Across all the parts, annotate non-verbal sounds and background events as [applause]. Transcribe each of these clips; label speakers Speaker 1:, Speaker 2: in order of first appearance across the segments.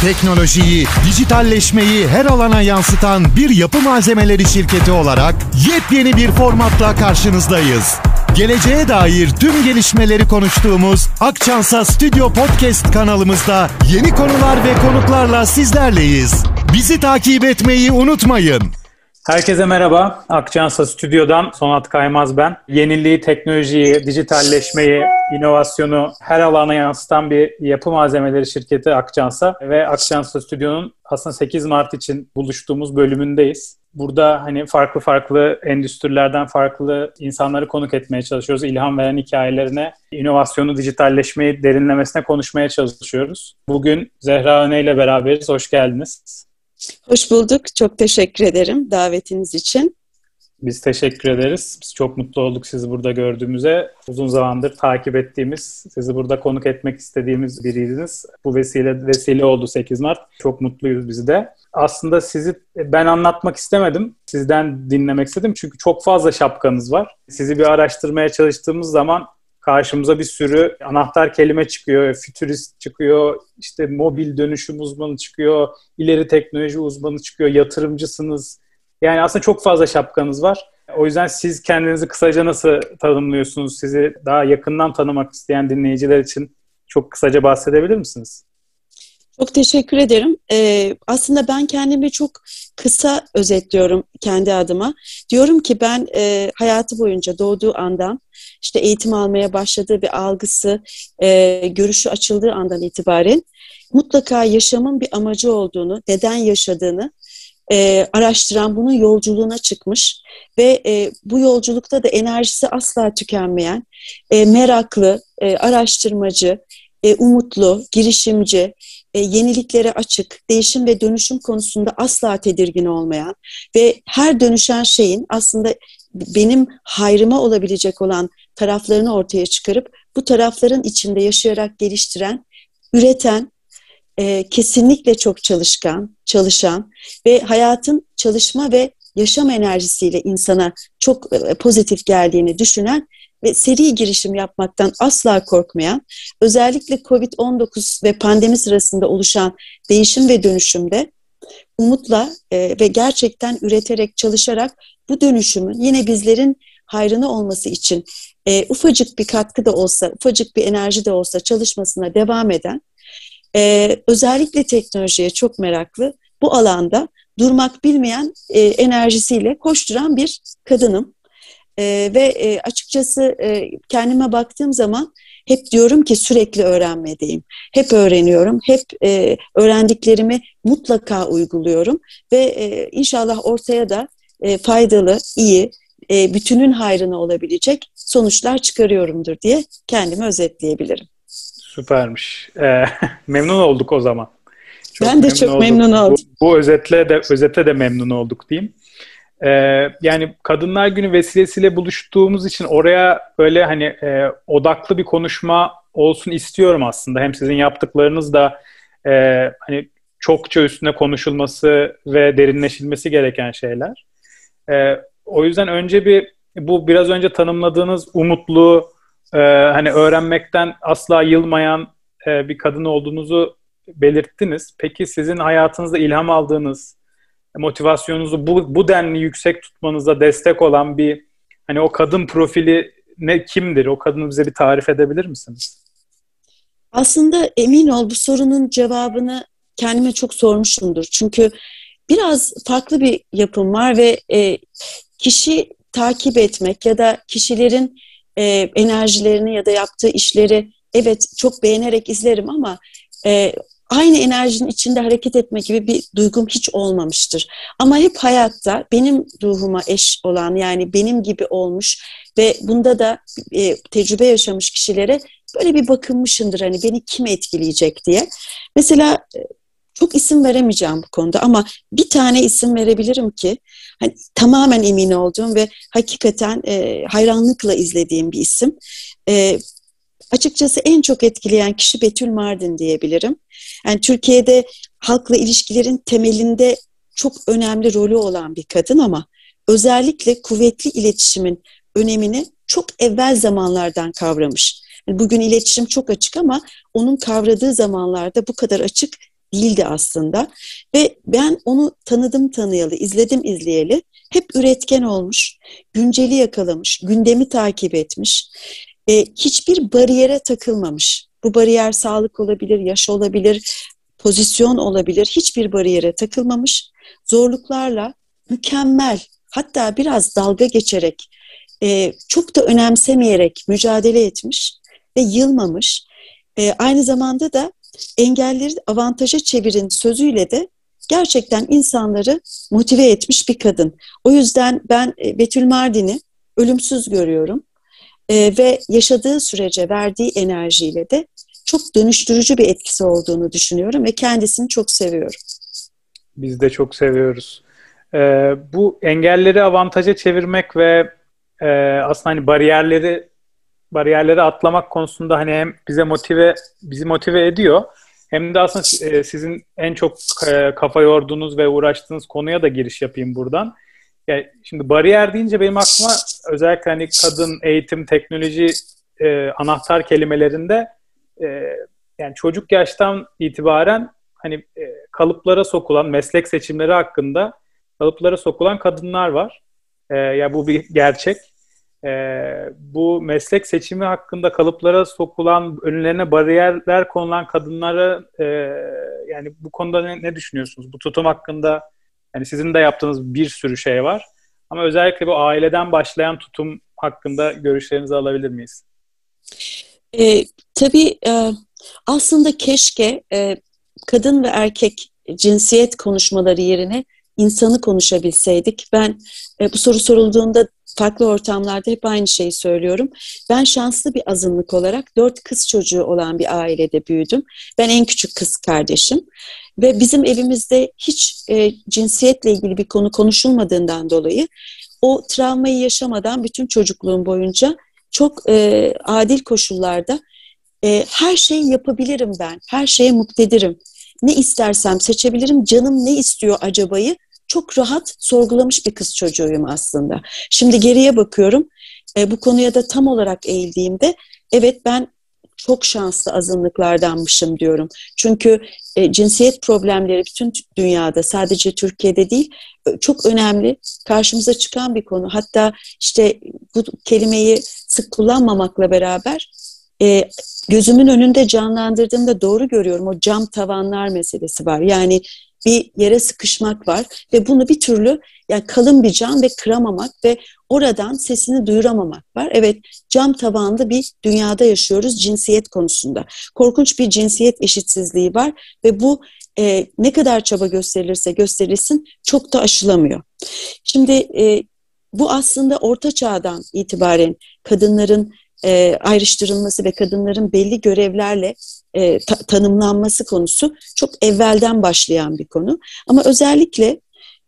Speaker 1: Teknolojiyi, dijitalleşmeyi her alana yansıtan bir yapı malzemeleri şirketi olarak yepyeni bir formatla karşınızdayız. Geleceğe dair tüm gelişmeleri konuştuğumuz Akçansa Stüdyo Podcast kanalımızda yeni konular ve konuklarla sizlerleyiz. Bizi takip etmeyi unutmayın.
Speaker 2: Herkese merhaba. Akçansa Stüdyo'dan Sonat Kaymaz ben. Yeniliği, teknolojiyi, dijitalleşmeyi, inovasyonu her alana yansıtan bir yapı malzemeleri şirketi Akçansa ve Akçansa Stüdyo'nun aslında 8 Mart için buluştuğumuz bölümündeyiz. Burada hani farklı farklı endüstrilerden farklı insanları konuk etmeye çalışıyoruz. İlham veren hikayelerine, inovasyonu, dijitalleşmeyi derinlemesine konuşmaya çalışıyoruz. Bugün Zehra Öne ile beraberiz. Hoş geldiniz.
Speaker 3: Hoş bulduk. Çok teşekkür ederim davetiniz için.
Speaker 2: Biz teşekkür ederiz. Biz çok mutlu olduk sizi burada gördüğümüze. Uzun zamandır takip ettiğimiz, sizi burada konuk etmek istediğimiz biriydiniz. Bu vesile vesile oldu 8 Mart. Çok mutluyuz biz de. Aslında sizi ben anlatmak istemedim. Sizden dinlemek istedim. Çünkü çok fazla şapkanız var. Sizi bir araştırmaya çalıştığımız zaman karşımıza bir sürü anahtar kelime çıkıyor. Fütürist çıkıyor, işte mobil dönüşüm uzmanı çıkıyor, ileri teknoloji uzmanı çıkıyor, yatırımcısınız. Yani aslında çok fazla şapkanız var. O yüzden siz kendinizi kısaca nasıl tanımlıyorsunuz? Sizi daha yakından tanımak isteyen dinleyiciler için çok kısaca bahsedebilir misiniz?
Speaker 3: Çok teşekkür ederim. Ee, aslında ben kendimi çok kısa özetliyorum kendi adıma. Diyorum ki ben e, hayatı boyunca doğduğu andan işte eğitim almaya başladığı bir algısı, e, görüşü açıldığı andan itibaren mutlaka yaşamın bir amacı olduğunu, neden yaşadığını e, araştıran, bunun yolculuğuna çıkmış ve e, bu yolculukta da enerjisi asla tükenmeyen, e, meraklı, e, araştırmacı, e, umutlu, girişimci, e, yeniliklere açık, değişim ve dönüşüm konusunda asla tedirgin olmayan ve her dönüşen şeyin aslında benim hayrıma olabilecek olan taraflarını ortaya çıkarıp bu tarafların içinde yaşayarak geliştiren, üreten, e, kesinlikle çok çalışkan, çalışan ve hayatın çalışma ve yaşam enerjisiyle insana çok e, pozitif geldiğini düşünen ve seri girişim yapmaktan asla korkmayan, özellikle COVID-19 ve pandemi sırasında oluşan değişim ve dönüşümde umutla e, ve gerçekten üreterek, çalışarak bu dönüşümün yine bizlerin hayrına olması için e, ufacık bir katkı da olsa, ufacık bir enerji de olsa çalışmasına devam eden, e, özellikle teknolojiye çok meraklı, bu alanda durmak bilmeyen e, enerjisiyle koşturan bir kadınım. E, ve e, açıkçası e, kendime baktığım zaman hep diyorum ki sürekli öğrenmedeyim. Hep öğreniyorum, hep e, öğrendiklerimi mutlaka uyguluyorum ve e, inşallah ortaya da e, faydalı, iyi, e, bütünün hayrına olabilecek sonuçlar çıkarıyorumdur diye kendimi özetleyebilirim.
Speaker 2: Süpermiş. Ee, [laughs] memnun olduk o zaman.
Speaker 3: Çok ben de çok olduk. memnun oldum.
Speaker 2: Bu, bu özetle de özete de memnun olduk diyeyim. Ee, yani Kadınlar Günü vesilesiyle buluştuğumuz için oraya böyle hani e, odaklı bir konuşma olsun istiyorum aslında. Hem sizin yaptıklarınız da e, hani çokça üstüne konuşulması ve derinleşilmesi gereken şeyler. E, o yüzden önce bir bu biraz önce tanımladığınız umutlu, e, hani öğrenmekten asla yılmayan e, bir kadın olduğunuzu belirttiniz. Peki sizin hayatınızda ilham aldığınız, motivasyonunuzu bu, bu denli yüksek tutmanıza destek olan bir hani o kadın profili ne kimdir? O kadını bize bir tarif edebilir misiniz?
Speaker 3: Aslında emin ol bu sorunun cevabını kendime çok sormuşumdur. Çünkü biraz farklı bir yapım var ve e, kişi takip etmek ya da kişilerin e, enerjilerini ya da yaptığı işleri evet çok beğenerek izlerim ama e, aynı enerjinin içinde hareket etme gibi bir duygum hiç olmamıştır. Ama hep hayatta benim ruhuma eş olan yani benim gibi olmuş ve bunda da e, tecrübe yaşamış kişilere böyle bir bakınmışındır hani beni kim etkileyecek diye. Mesela e, çok isim veremeyeceğim bu konuda ama bir tane isim verebilirim ki hani tamamen emin olduğum ve hakikaten e, hayranlıkla izlediğim bir isim. E, açıkçası en çok etkileyen kişi Betül Mardin diyebilirim. Yani Türkiye'de halkla ilişkilerin temelinde çok önemli rolü olan bir kadın ama özellikle kuvvetli iletişimin önemini çok evvel zamanlardan kavramış. Yani bugün iletişim çok açık ama onun kavradığı zamanlarda bu kadar açık değildi aslında. Ve ben onu tanıdım tanıyalı, izledim izleyeli. Hep üretken olmuş, günceli yakalamış, gündemi takip etmiş. E, hiçbir bariyere takılmamış. Bu bariyer sağlık olabilir, yaş olabilir, pozisyon olabilir. Hiçbir bariyere takılmamış. Zorluklarla mükemmel, hatta biraz dalga geçerek, e, çok da önemsemeyerek mücadele etmiş ve yılmamış. E, aynı zamanda da engelleri avantaja çevirin sözüyle de gerçekten insanları motive etmiş bir kadın. O yüzden ben e, Betül Mardin'i ölümsüz görüyorum e, ve yaşadığı sürece verdiği enerjiyle de çok dönüştürücü bir etkisi olduğunu düşünüyorum ve kendisini çok seviyorum.
Speaker 2: Biz de çok seviyoruz. Ee, bu engelleri avantaja çevirmek ve e, aslında hani bariyerleri bariyerleri atlamak konusunda hani hem bize motive bizi motive ediyor hem de aslında e, sizin en çok e, kafa yorduğunuz ve uğraştığınız konuya da giriş yapayım buradan. Yani şimdi bariyer deyince benim aklıma özellikle hani kadın, eğitim, teknoloji e, anahtar kelimelerinde e, yani çocuk yaştan itibaren hani e, kalıplara sokulan meslek seçimleri hakkında kalıplara sokulan kadınlar var. E, ya yani bu bir gerçek e, bu meslek seçimi hakkında kalıplara sokulan, önlerine bariyerler konulan kadınlara e, yani bu konuda ne, ne düşünüyorsunuz? Bu tutum hakkında yani sizin de yaptığınız bir sürü şey var. Ama özellikle bu aileden başlayan tutum hakkında görüşlerinizi alabilir miyiz?
Speaker 3: E, tabii e, aslında keşke e, kadın ve erkek cinsiyet konuşmaları yerine insanı konuşabilseydik. Ben e, bu soru sorulduğunda farklı ortamlarda hep aynı şeyi söylüyorum. Ben şanslı bir azınlık olarak dört kız çocuğu olan bir ailede büyüdüm. Ben en küçük kız kardeşim. Ve bizim evimizde hiç e, cinsiyetle ilgili bir konu konuşulmadığından dolayı o travmayı yaşamadan bütün çocukluğum boyunca çok e, adil koşullarda e, her şeyi yapabilirim ben, her şeye muktedirim. Ne istersem seçebilirim, canım ne istiyor acabayı çok rahat sorgulamış bir kız çocuğuyum aslında. Şimdi geriye bakıyorum. E, bu konuya da tam olarak eğildiğimde evet ben çok şanslı azınlıklardanmışım diyorum. Çünkü e, cinsiyet problemleri bütün dünyada sadece Türkiye'de değil çok önemli karşımıza çıkan bir konu. Hatta işte bu kelimeyi sık kullanmamakla beraber e, gözümün önünde canlandırdığımda doğru görüyorum. O cam tavanlar meselesi var. Yani bir yere sıkışmak var ve bunu bir türlü yani kalın bir cam ve kıramamak ve oradan sesini duyuramamak var. Evet cam tavanlı bir dünyada yaşıyoruz cinsiyet konusunda. Korkunç bir cinsiyet eşitsizliği var ve bu e, ne kadar çaba gösterilirse gösterilsin çok da aşılamıyor. Şimdi e, bu aslında orta çağdan itibaren kadınların e, ayrıştırılması ve kadınların belli görevlerle e, ta- tanımlanması konusu çok evvelden başlayan bir konu. Ama özellikle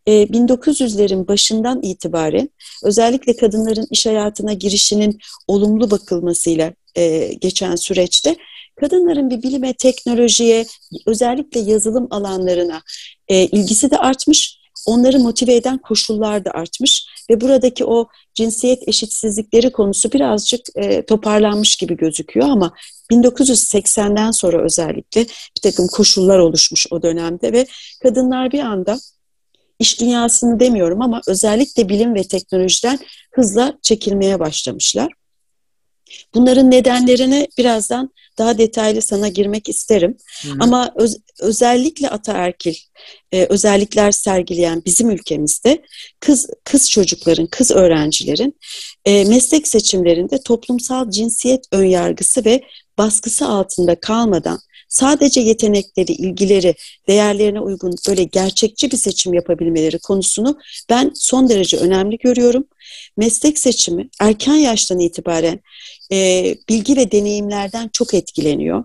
Speaker 3: e, 1900'lerin başından itibaren özellikle kadınların iş hayatına girişinin olumlu bakılmasıyla e, geçen süreçte kadınların bir bilime, teknolojiye, özellikle yazılım alanlarına e, ilgisi de artmış onları motive eden koşullar da artmış ve buradaki o cinsiyet eşitsizlikleri konusu birazcık e, toparlanmış gibi gözüküyor ama 1980'den sonra özellikle bir takım koşullar oluşmuş o dönemde ve kadınlar bir anda iş dünyasını demiyorum ama özellikle bilim ve teknolojiden hızla çekilmeye başlamışlar. Bunların nedenlerini birazdan daha detaylı sana girmek isterim. Hı. Ama öz, özellikle ataerkil e, özellikler sergileyen bizim ülkemizde kız kız çocukların, kız öğrencilerin e, meslek seçimlerinde toplumsal cinsiyet önyargısı ve baskısı altında kalmadan sadece yetenekleri, ilgileri, değerlerine uygun böyle gerçekçi bir seçim yapabilmeleri konusunu ben son derece önemli görüyorum. Meslek seçimi erken yaştan itibaren e, bilgi ve deneyimlerden çok etkileniyor.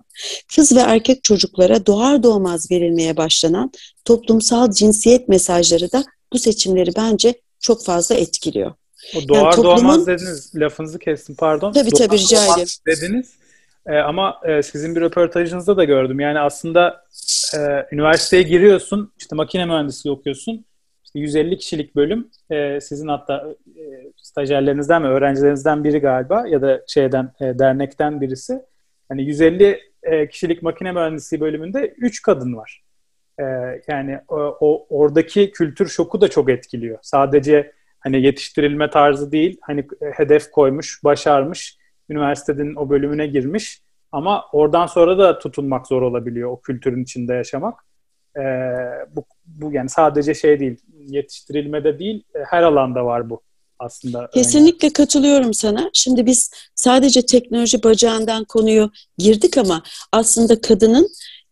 Speaker 3: Kız ve erkek çocuklara doğar doğmaz verilmeye başlanan toplumsal cinsiyet mesajları da bu seçimleri bence çok fazla etkiliyor.
Speaker 2: O doğar yani toplumun... doğmaz dediniz. Lafınızı kestim pardon.
Speaker 3: Tabii doğar tabii rica ederim.
Speaker 2: Dediniz. E, ama e, sizin bir röportajınızda da gördüm. Yani aslında e, üniversiteye giriyorsun, işte makine mühendisliği okuyorsun. İşte 150 kişilik bölüm. E, sizin hatta e, stajyerlerinizden mi, öğrencilerinizden biri galiba ya da şeyden e, dernekten birisi. Hani 150 e, kişilik makine mühendisliği bölümünde 3 kadın var. E, yani o, o oradaki kültür şoku da çok etkiliyor. Sadece hani yetiştirilme tarzı değil, hani hedef koymuş, başarmış, üniversitenin o bölümüne girmiş ama oradan sonra da tutunmak zor olabiliyor o kültürün içinde yaşamak. Ee, bu, bu yani sadece şey değil, yetiştirilmede değil, e, her alanda var bu aslında.
Speaker 3: Kesinlikle katılıyorum sana. Şimdi biz sadece teknoloji bacağından konuyu girdik ama aslında kadının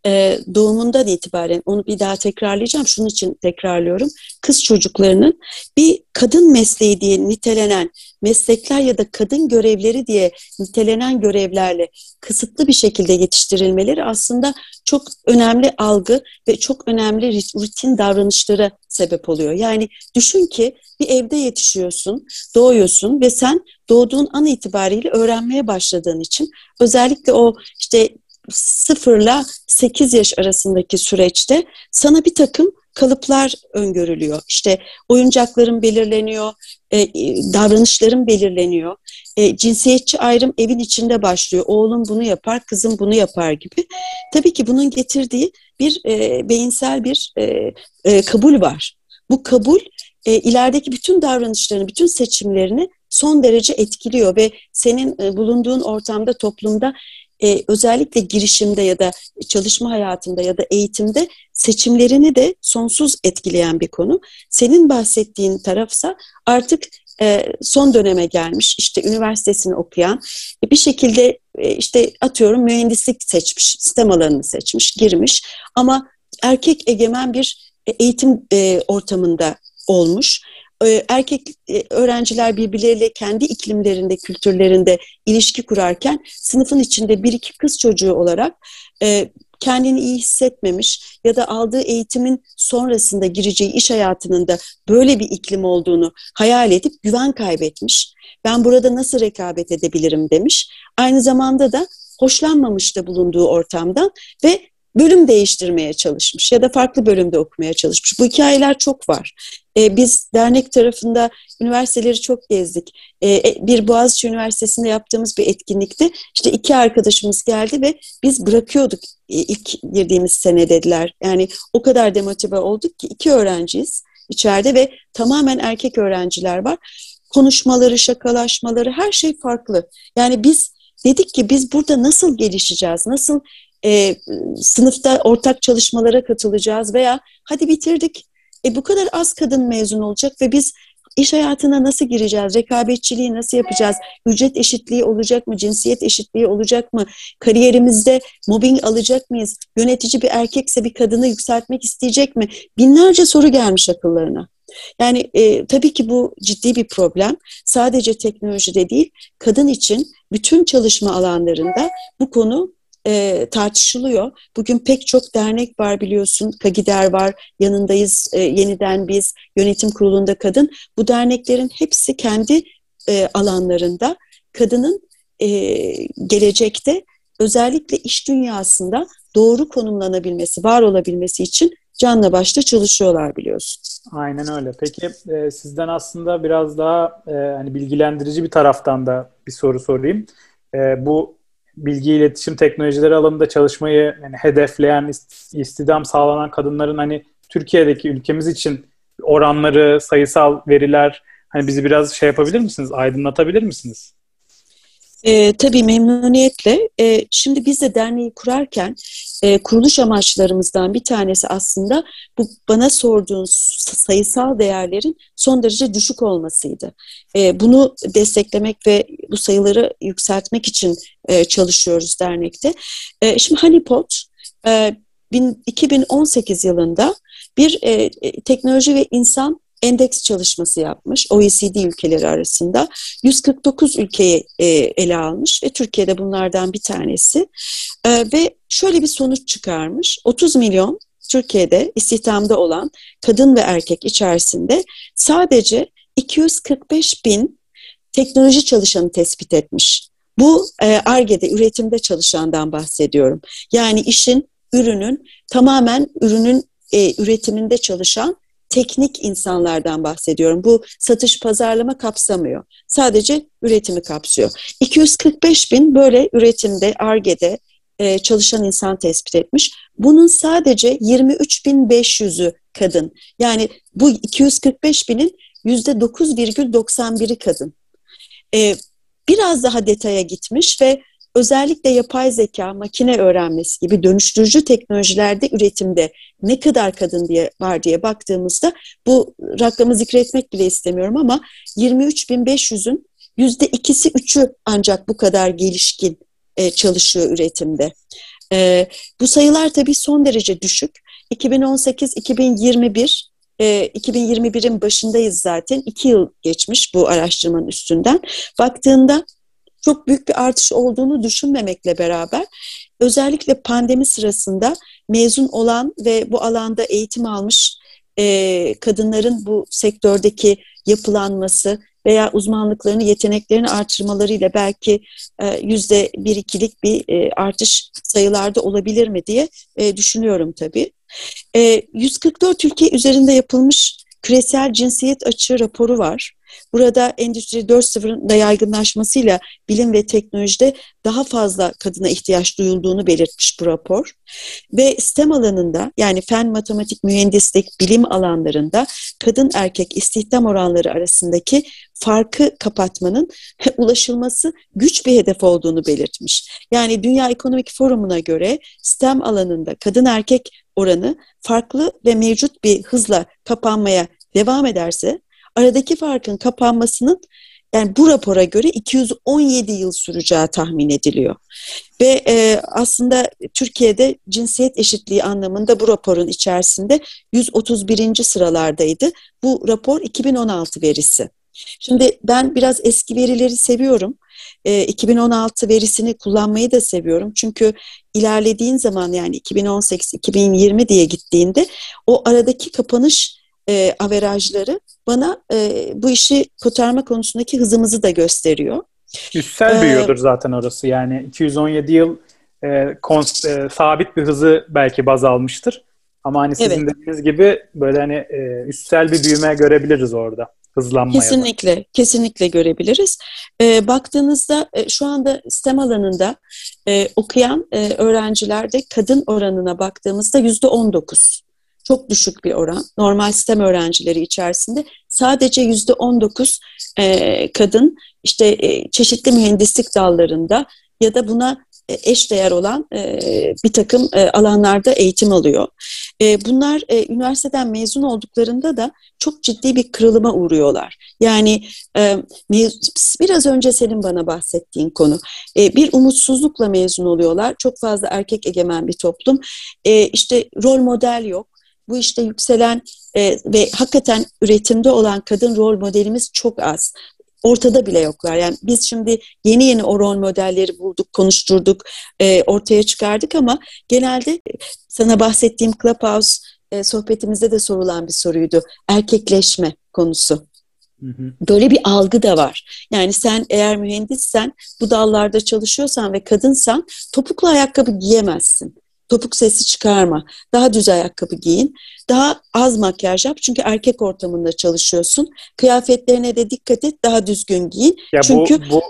Speaker 3: e, doğumundan itibaren onu bir daha tekrarlayacağım. Şunun için tekrarlıyorum. Kız çocuklarının bir kadın mesleği diye nitelenen meslekler ya da kadın görevleri diye nitelenen görevlerle kısıtlı bir şekilde yetiştirilmeleri aslında çok önemli algı ve çok önemli rutin davranışlara sebep oluyor. Yani düşün ki bir evde yetişiyorsun, doğuyorsun ve sen doğduğun an itibariyle öğrenmeye başladığın için özellikle o işte sıfırla 8 yaş arasındaki süreçte sana bir takım kalıplar öngörülüyor. İşte oyuncakların belirleniyor, e, e, davranışların belirleniyor. E, cinsiyetçi ayrım evin içinde başlıyor. Oğlum bunu yapar, kızım bunu yapar gibi. Tabii ki bunun getirdiği bir e, beyinsel bir e, e, kabul var. Bu kabul e, ilerideki bütün davranışlarını, bütün seçimlerini son derece etkiliyor ve senin e, bulunduğun ortamda, toplumda e, özellikle girişimde ya da çalışma hayatında ya da eğitimde seçimlerini de sonsuz etkileyen bir konu. Senin bahsettiğin tarafsa artık e, son döneme gelmiş işte üniversitesini okuyan e, bir şekilde e, işte atıyorum mühendislik seçmiş, sistem alanını seçmiş, girmiş ama erkek egemen bir e, eğitim e, ortamında olmuş erkek e, öğrenciler birbirleriyle kendi iklimlerinde, kültürlerinde ilişki kurarken sınıfın içinde bir iki kız çocuğu olarak e, kendini iyi hissetmemiş ya da aldığı eğitimin sonrasında gireceği iş hayatının da böyle bir iklim olduğunu hayal edip güven kaybetmiş. Ben burada nasıl rekabet edebilirim demiş. Aynı zamanda da hoşlanmamış da bulunduğu ortamdan ve bölüm değiştirmeye çalışmış ya da farklı bölümde okumaya çalışmış. Bu hikayeler çok var. Ee, biz dernek tarafında üniversiteleri çok gezdik. Ee, bir Boğaziçi Üniversitesi'nde yaptığımız bir etkinlikte işte iki arkadaşımız geldi ve biz bırakıyorduk ilk girdiğimiz sene dediler. Yani o kadar demotive olduk ki iki öğrenciyiz içeride ve tamamen erkek öğrenciler var. Konuşmaları, şakalaşmaları her şey farklı. Yani biz dedik ki biz burada nasıl gelişeceğiz, nasıl e, sınıfta ortak çalışmalara katılacağız veya hadi bitirdik e, bu kadar az kadın mezun olacak ve biz iş hayatına nasıl gireceğiz? Rekabetçiliği nasıl yapacağız? Ücret eşitliği olacak mı? Cinsiyet eşitliği olacak mı? Kariyerimizde mobbing alacak mıyız? Yönetici bir erkekse bir kadını yükseltmek isteyecek mi? Binlerce soru gelmiş akıllarına. Yani e, tabii ki bu ciddi bir problem. Sadece teknolojide değil, kadın için bütün çalışma alanlarında bu konu e, tartışılıyor. Bugün pek çok dernek var biliyorsun. Kagider var, yanındayız e, yeniden biz, yönetim kurulunda kadın. Bu derneklerin hepsi kendi e, alanlarında kadının e, gelecekte özellikle iş dünyasında doğru konumlanabilmesi, var olabilmesi için canla başla çalışıyorlar biliyorsun.
Speaker 2: Aynen öyle. Peki e, sizden aslında biraz daha e, hani bilgilendirici bir taraftan da bir soru sorayım. E, bu bilgi iletişim teknolojileri alanında çalışmayı yani hedefleyen, istidam sağlanan kadınların hani Türkiye'deki ülkemiz için oranları, sayısal veriler hani bizi biraz şey yapabilir misiniz? Aydınlatabilir misiniz?
Speaker 3: E, tabii memnuniyetle. E, şimdi biz de derneği kurarken e, kuruluş amaçlarımızdan bir tanesi aslında bu bana sorduğun sayısal değerlerin son derece düşük olmasıydı. E, bunu desteklemek ve bu sayıları yükseltmek için e, çalışıyoruz dernekte. E, şimdi Honeypot e, 2018 yılında bir e, teknoloji ve insan endeks çalışması yapmış OECD ülkeleri arasında. 149 ülkeyi e, ele almış ve Türkiye'de bunlardan bir tanesi. E, ve şöyle bir sonuç çıkarmış. 30 milyon Türkiye'de istihdamda olan kadın ve erkek içerisinde sadece 245 bin teknoloji çalışanı tespit etmiş. Bu ARGE'de, üretimde çalışandan bahsediyorum. Yani işin, ürünün tamamen ürünün e, üretiminde çalışan teknik insanlardan bahsediyorum. Bu satış pazarlama kapsamıyor. Sadece üretimi kapsıyor. 245 bin böyle üretimde, ARGE'de e, çalışan insan tespit etmiş. Bunun sadece 23.500'ü kadın. Yani bu 245 binin %9,91'i kadın. E, biraz daha detaya gitmiş ve özellikle yapay zeka, makine öğrenmesi gibi dönüştürücü teknolojilerde üretimde ne kadar kadın diye var diye baktığımızda bu rakamı zikretmek bile istemiyorum ama 23.500'ün yüzde ikisi üçü ancak bu kadar gelişkin e, çalışıyor üretimde. E, bu sayılar tabii son derece düşük. 2018-2021 e, 2021'in başındayız zaten. iki yıl geçmiş bu araştırmanın üstünden. Baktığında çok büyük bir artış olduğunu düşünmemekle beraber özellikle pandemi sırasında mezun olan ve bu alanda eğitim almış e, kadınların bu sektördeki yapılanması veya uzmanlıklarını, yeteneklerini artırmalarıyla belki e, yüzde bir ikilik bir e, artış sayılarda olabilir mi diye e, düşünüyorum tabii. 144 ülke üzerinde yapılmış küresel cinsiyet açığı raporu var. Burada Endüstri 4.0'ın da yaygınlaşmasıyla bilim ve teknolojide daha fazla kadına ihtiyaç duyulduğunu belirtmiş bu rapor. Ve STEM alanında yani fen, matematik, mühendislik, bilim alanlarında kadın erkek istihdam oranları arasındaki farkı kapatmanın [laughs] ulaşılması güç bir hedef olduğunu belirtmiş. Yani Dünya Ekonomik Forumu'na göre STEM alanında kadın erkek oranı farklı ve mevcut bir hızla kapanmaya devam ederse aradaki farkın kapanmasının yani bu rapora göre 217 yıl süreceği tahmin ediliyor. Ve e, aslında Türkiye'de cinsiyet eşitliği anlamında bu raporun içerisinde 131. sıralardaydı. Bu rapor 2016 verisi. Şimdi ben biraz eski verileri seviyorum. E, 2016 verisini kullanmayı da seviyorum. Çünkü ilerlediğin zaman yani 2018-2020 diye gittiğinde o aradaki kapanış e, averajları bana e, bu işi kurtarma konusundaki hızımızı da gösteriyor.
Speaker 2: Üstsel ee, büyüyordur zaten orası. Yani 217 yıl e, konst, e, sabit bir hızı belki baz almıştır. Ama hani sizin evet. dediğiniz gibi böyle hani e, üstsel bir büyüme görebiliriz orada. Hızlanmaya.
Speaker 3: Kesinlikle, da. kesinlikle görebiliriz. E, baktığınızda e, şu anda STEM alanında e, okuyan e, öğrencilerde kadın oranına baktığımızda yüzde 19 çok düşük bir oran. Normal sistem öğrencileri içerisinde sadece yüzde 19 e, kadın işte e, çeşitli mühendislik dallarında ya da buna e, eş değer olan e, bir takım e, alanlarda eğitim alıyor. E, bunlar e, üniversiteden mezun olduklarında da çok ciddi bir kırılıma uğruyorlar. Yani e, biraz önce senin bana bahsettiğin konu. E, bir umutsuzlukla mezun oluyorlar. Çok fazla erkek egemen bir toplum. E, işte rol model yok bu işte yükselen e, ve hakikaten üretimde olan kadın rol modelimiz çok az. Ortada bile yoklar. Yani biz şimdi yeni yeni o rol modelleri bulduk, konuşturduk, e, ortaya çıkardık ama genelde sana bahsettiğim Clubhouse e, sohbetimizde de sorulan bir soruydu. Erkekleşme konusu. Böyle bir algı da var. Yani sen eğer mühendissen, bu dallarda çalışıyorsan ve kadınsan topuklu ayakkabı giyemezsin. Topuk sesi çıkarma. Daha düz ayakkabı giyin. Daha az makyaj yap. Çünkü erkek ortamında çalışıyorsun. Kıyafetlerine de dikkat et. Daha düzgün giyin.
Speaker 2: Ya
Speaker 3: çünkü
Speaker 2: bu, bu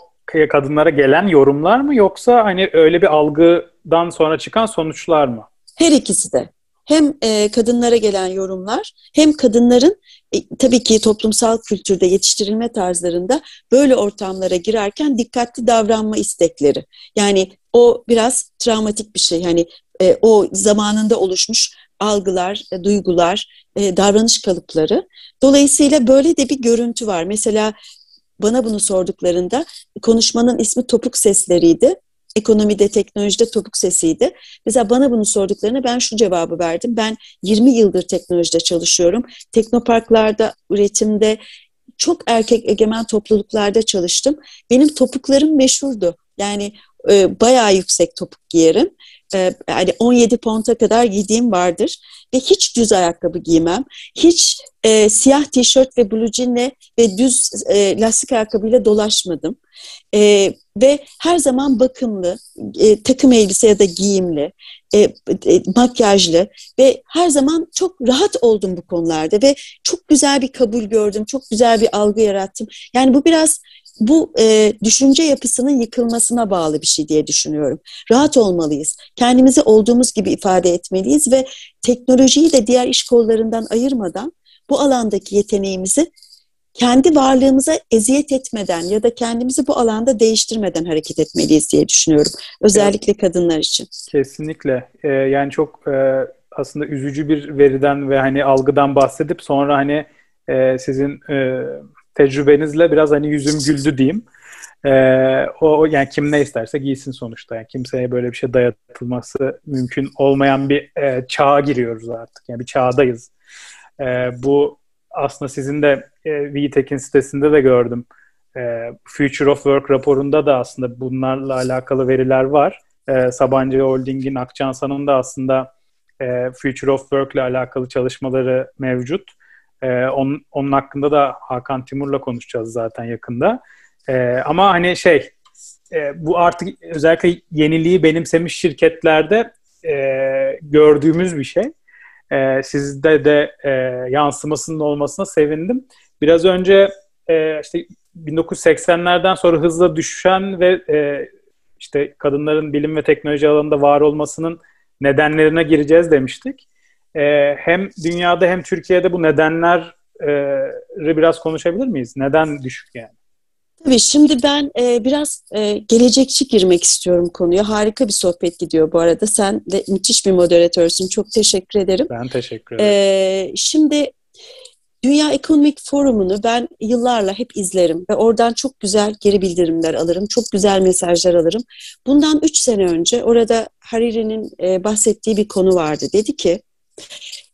Speaker 2: kadınlara gelen yorumlar mı yoksa hani öyle bir algıdan sonra çıkan sonuçlar mı?
Speaker 3: Her ikisi de. Hem e, kadınlara gelen yorumlar hem kadınların e, tabii ki toplumsal kültürde yetiştirilme tarzlarında böyle ortamlara girerken dikkatli davranma istekleri. Yani o biraz travmatik bir şey. Hani e, o zamanında oluşmuş algılar, e, duygular, e, davranış kalıpları. Dolayısıyla böyle de bir görüntü var. Mesela bana bunu sorduklarında konuşmanın ismi topuk sesleriydi. Ekonomide, teknolojide topuk sesiydi. Mesela bana bunu sorduklarına ben şu cevabı verdim. Ben 20 yıldır teknolojide çalışıyorum. Teknoparklarda, üretimde, çok erkek egemen topluluklarda çalıştım. Benim topuklarım meşhurdu. Yani e, bayağı yüksek topuk giyerim e, yani 17 ponta kadar giydiğim vardır ve hiç düz ayakkabı giymem. Hiç e, siyah tişört ve blue jeanle ve düz e, lastik ayakkabıyla dolaşmadım. E, ve her zaman bakımlı, e, takım elbise ya da giyimli, e, e, makyajlı ve her zaman çok rahat oldum bu konularda ve çok güzel bir kabul gördüm, çok güzel bir algı yarattım. Yani bu biraz bu e, düşünce yapısının yıkılmasına bağlı bir şey diye düşünüyorum. Rahat olmalıyız. Kendimizi olduğumuz gibi ifade etmeliyiz ve teknolojiyi de diğer iş kollarından ayırmadan bu alandaki yeteneğimizi kendi varlığımıza eziyet etmeden ya da kendimizi bu alanda değiştirmeden hareket etmeliyiz diye düşünüyorum. Özellikle evet. kadınlar için.
Speaker 2: Kesinlikle. Ee, yani çok e, aslında üzücü bir veriden ve hani algıdan bahsedip sonra hani e, sizin e, tecrübenizle biraz hani yüzüm güldü diyeyim. Ee, o yani kim ne isterse giysin sonuçta. Yani kimseye böyle bir şey dayatılması mümkün olmayan bir e, çağa giriyoruz artık. Yani bir çağdayız. E, bu aslında sizin de e, VTech'in sitesinde de gördüm. E, Future of Work raporunda da aslında bunlarla alakalı veriler var. E, Sabancı Holding'in Akçansa'nın da aslında e, Future of Work ile alakalı çalışmaları mevcut. E, onun, onun hakkında da Hakan Timur'la konuşacağız zaten yakında. E, ama hani şey e, bu artık özellikle yeniliği benimsemiş şirketlerde e, gördüğümüz bir şey. E, sizde de e, yansımasının olmasına sevindim. Biraz önce e, işte 1980'lerden sonra hızla düşen ve e, işte kadınların bilim ve teknoloji alanında var olmasının nedenlerine gireceğiz demiştik. E, hem dünyada hem Türkiye'de bu nedenleri biraz konuşabilir miyiz? Neden düşük yani?
Speaker 3: Tabii şimdi ben e, biraz e, gelecekçi girmek istiyorum konuya. Harika bir sohbet gidiyor bu arada. Sen de müthiş bir moderatörsün. Çok teşekkür ederim.
Speaker 2: Ben teşekkür ederim. E,
Speaker 3: şimdi Dünya Ekonomik Forumu'nu ben yıllarla hep izlerim ve oradan çok güzel geri bildirimler alırım, çok güzel mesajlar alırım. Bundan üç sene önce orada Hariri'nin e, bahsettiği bir konu vardı. Dedi ki,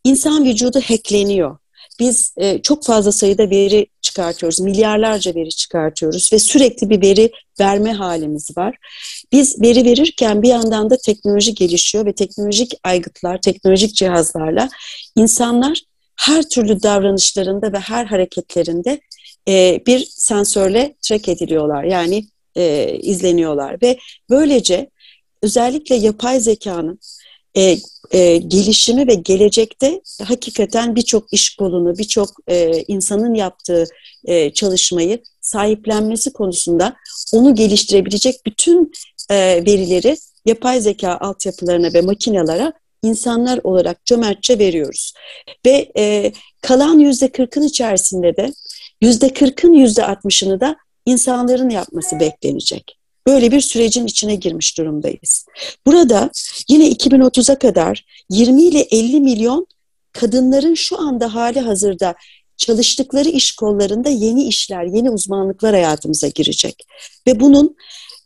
Speaker 3: insan vücudu hackleniyor. Biz e, çok fazla sayıda veri çıkartıyoruz, milyarlarca veri çıkartıyoruz ve sürekli bir veri verme halimiz var. Biz veri verirken bir yandan da teknoloji gelişiyor ve teknolojik aygıtlar, teknolojik cihazlarla insanlar her türlü davranışlarında ve her hareketlerinde e, bir sensörle track ediliyorlar. Yani e, izleniyorlar ve böylece özellikle yapay zekanın e, e, gelişimi ve gelecekte hakikaten birçok iş kolunu, birçok e, insanın yaptığı e, çalışmayı sahiplenmesi konusunda onu geliştirebilecek bütün e, verileri yapay zeka altyapılarına ve makinelere insanlar olarak cömertçe veriyoruz. Ve e, kalan yüzde kırkın içerisinde de yüzde kırkın yüzde altmışını da insanların yapması beklenecek. Böyle bir sürecin içine girmiş durumdayız. Burada yine 2030'a kadar 20 ile 50 milyon kadınların şu anda hali hazırda çalıştıkları iş kollarında yeni işler, yeni uzmanlıklar hayatımıza girecek. Ve bunun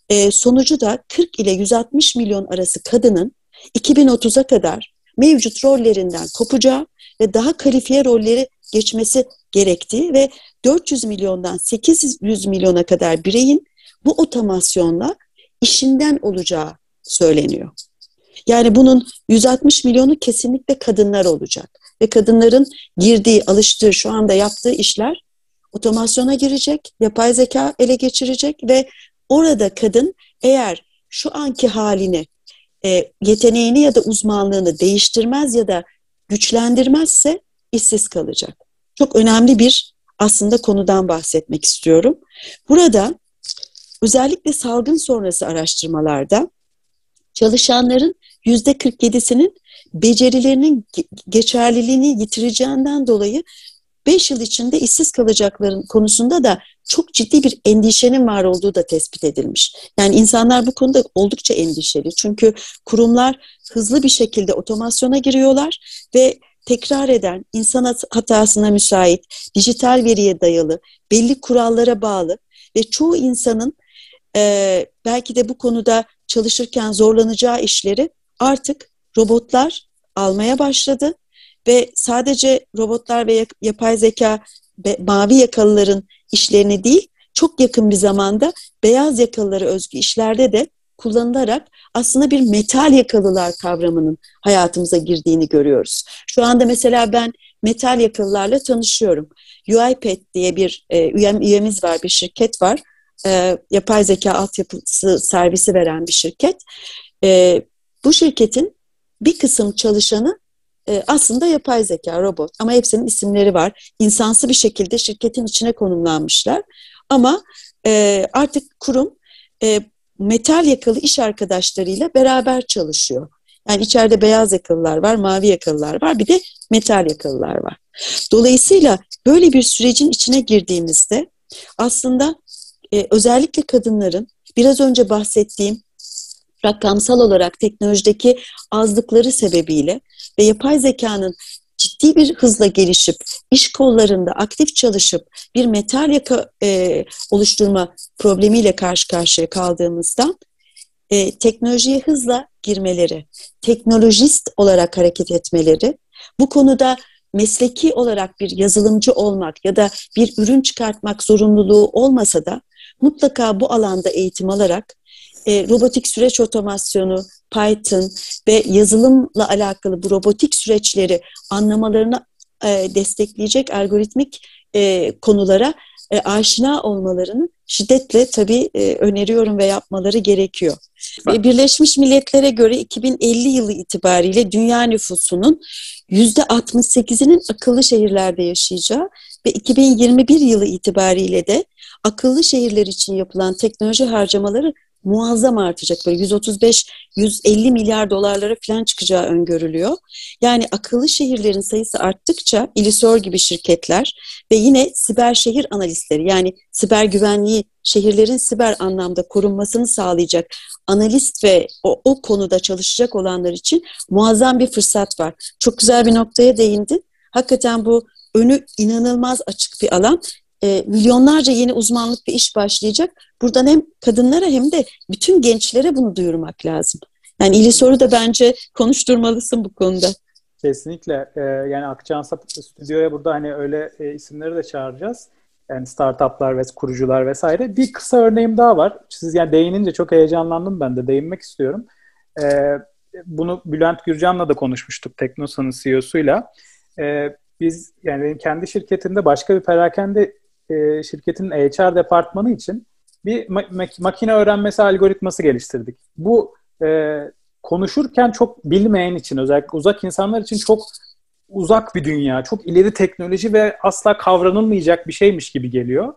Speaker 3: e, sonucu da 40 ile 160 milyon arası kadının 2030'a kadar mevcut rollerinden kopacağı ve daha kalifiye rolleri geçmesi gerektiği ve 400 milyondan 800 milyona kadar bireyin bu otomasyonla işinden olacağı söyleniyor. Yani bunun 160 milyonu kesinlikle kadınlar olacak. Ve kadınların girdiği, alıştığı, şu anda yaptığı işler otomasyona girecek, yapay zeka ele geçirecek ve orada kadın eğer şu anki halini e, yeteneğini ya da uzmanlığını değiştirmez ya da güçlendirmezse işsiz kalacak. Çok önemli bir aslında konudan bahsetmek istiyorum. Burada özellikle salgın sonrası araştırmalarda çalışanların yüzde 47'sinin becerilerinin geçerliliğini yitireceğinden dolayı 5 yıl içinde işsiz kalacakların konusunda da çok ciddi bir endişenin var olduğu da tespit edilmiş. Yani insanlar bu konuda oldukça endişeli. Çünkü kurumlar hızlı bir şekilde otomasyona giriyorlar ve tekrar eden, insan hatasına müsait, dijital veriye dayalı, belli kurallara bağlı ve çoğu insanın e, belki de bu konuda çalışırken zorlanacağı işleri artık robotlar almaya başladı ve sadece robotlar ve yapay zeka mavi yakalıların işlerini değil, çok yakın bir zamanda beyaz yakalılara özgü işlerde de kullanılarak aslında bir metal yakalılar kavramının hayatımıza girdiğini görüyoruz. Şu anda mesela ben metal yakalılarla tanışıyorum. UiPath diye bir e, üyem, üyemiz var, bir şirket var. E, yapay zeka altyapısı servisi veren bir şirket. E, bu şirketin bir kısım çalışanı e, aslında yapay zeka, robot ama hepsinin isimleri var. İnsansı bir şekilde şirketin içine konumlanmışlar. Ama e, artık kurum e, metal yakalı iş arkadaşlarıyla beraber çalışıyor. Yani içeride beyaz yakalılar var, mavi yakalılar var, bir de metal yakalılar var. Dolayısıyla böyle bir sürecin içine girdiğimizde aslında e, özellikle kadınların biraz önce bahsettiğim rakamsal olarak teknolojideki azlıkları sebebiyle ve yapay zekanın ciddi bir hızla gelişip iş kollarında aktif çalışıp bir metal yaka e, oluşturma problemiyle karşı karşıya kaldığımızda e, teknolojiye hızla girmeleri, teknolojist olarak hareket etmeleri, bu konuda mesleki olarak bir yazılımcı olmak ya da bir ürün çıkartmak zorunluluğu olmasa da mutlaka bu alanda eğitim alarak e, robotik süreç otomasyonu, Python ve yazılımla alakalı bu robotik süreçleri anlamalarını e, destekleyecek algoritmik e, konulara e, aşina olmalarını şiddetle tabii e, öneriyorum ve yapmaları gerekiyor. Ve Birleşmiş Milletler'e göre 2050 yılı itibariyle dünya nüfusunun %68'inin akıllı şehirlerde yaşayacağı ve 2021 yılı itibariyle de akıllı şehirler için yapılan teknoloji harcamaları muazzam artacak. Böyle 135-150 milyar dolarlara falan çıkacağı öngörülüyor. Yani akıllı şehirlerin sayısı arttıkça Ilisor gibi şirketler ve yine siber şehir analistleri yani siber güvenliği şehirlerin siber anlamda korunmasını sağlayacak analist ve o, o konuda çalışacak olanlar için muazzam bir fırsat var. Çok güzel bir noktaya değindin. Hakikaten bu önü inanılmaz açık bir alan e, milyonlarca yeni uzmanlık bir iş başlayacak. Buradan hem kadınlara hem de bütün gençlere bunu duyurmak lazım. Yani İli Soru da bence konuşturmalısın bu konuda.
Speaker 2: Kesinlikle. Ee, yani Akçansa stüdyoya burada hani öyle e, isimleri de çağıracağız. Yani startuplar ve kurucular vesaire. Bir kısa örneğim daha var. Siz yani değinince çok heyecanlandım ben de. Değinmek istiyorum. Ee, bunu Bülent Gürcan'la da konuşmuştuk Teknosa'nın CEO'suyla. Ee, biz yani kendi şirketimde başka bir perakende e, şirketin HR departmanı için bir ma- makine öğrenmesi algoritması geliştirdik. Bu e, konuşurken çok bilmeyen için özellikle uzak insanlar için çok uzak bir dünya, çok ileri teknoloji ve asla kavranılmayacak bir şeymiş gibi geliyor.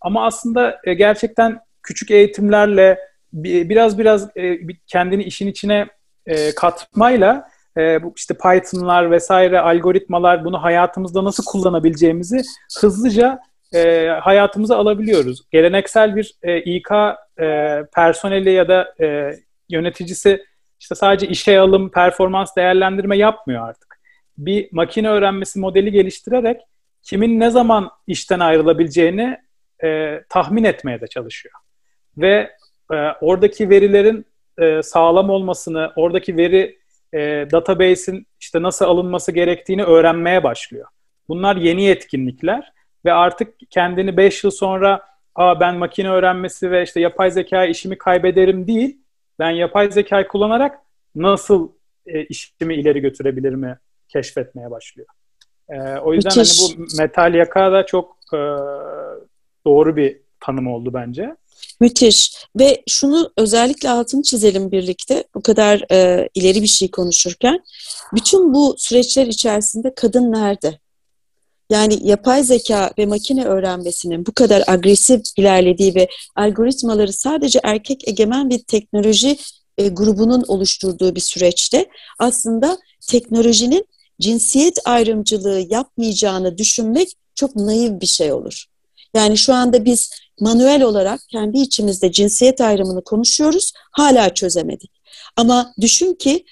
Speaker 2: Ama aslında e, gerçekten küçük eğitimlerle biraz biraz e, kendini işin içine e, katmayla bu işte Python'lar vesaire algoritmalar bunu hayatımızda nasıl kullanabileceğimizi hızlıca e, hayatımıza alabiliyoruz. Geleneksel bir e, İK e, personeli ya da e, yöneticisi işte sadece işe alım, performans değerlendirme yapmıyor artık. Bir makine öğrenmesi modeli geliştirerek kimin ne zaman işten ayrılabileceğini e, tahmin etmeye de çalışıyor. Ve e, oradaki verilerin e, sağlam olmasını, oradaki veri e, database'in işte nasıl alınması gerektiğini öğrenmeye başlıyor. Bunlar yeni yetkinlikler ve artık kendini 5 yıl sonra Aa, ben makine öğrenmesi ve işte yapay zeka işimi kaybederim değil. Ben yapay zekayı kullanarak nasıl e, işimi ileri götürebilirimi keşfetmeye başlıyor. E, o yüzden hani bu metal yaka da çok e, doğru bir tanım oldu bence.
Speaker 3: Müthiş. Ve şunu özellikle altını çizelim birlikte. Bu kadar e, ileri bir şey konuşurken. Bütün bu süreçler içerisinde kadın nerede? Yani yapay zeka ve makine öğrenmesinin bu kadar agresif ilerlediği ve algoritmaları sadece erkek egemen bir teknoloji e, grubunun oluşturduğu bir süreçte aslında teknolojinin cinsiyet ayrımcılığı yapmayacağını düşünmek çok naif bir şey olur. Yani şu anda biz manuel olarak kendi içimizde cinsiyet ayrımını konuşuyoruz, hala çözemedik. Ama düşün ki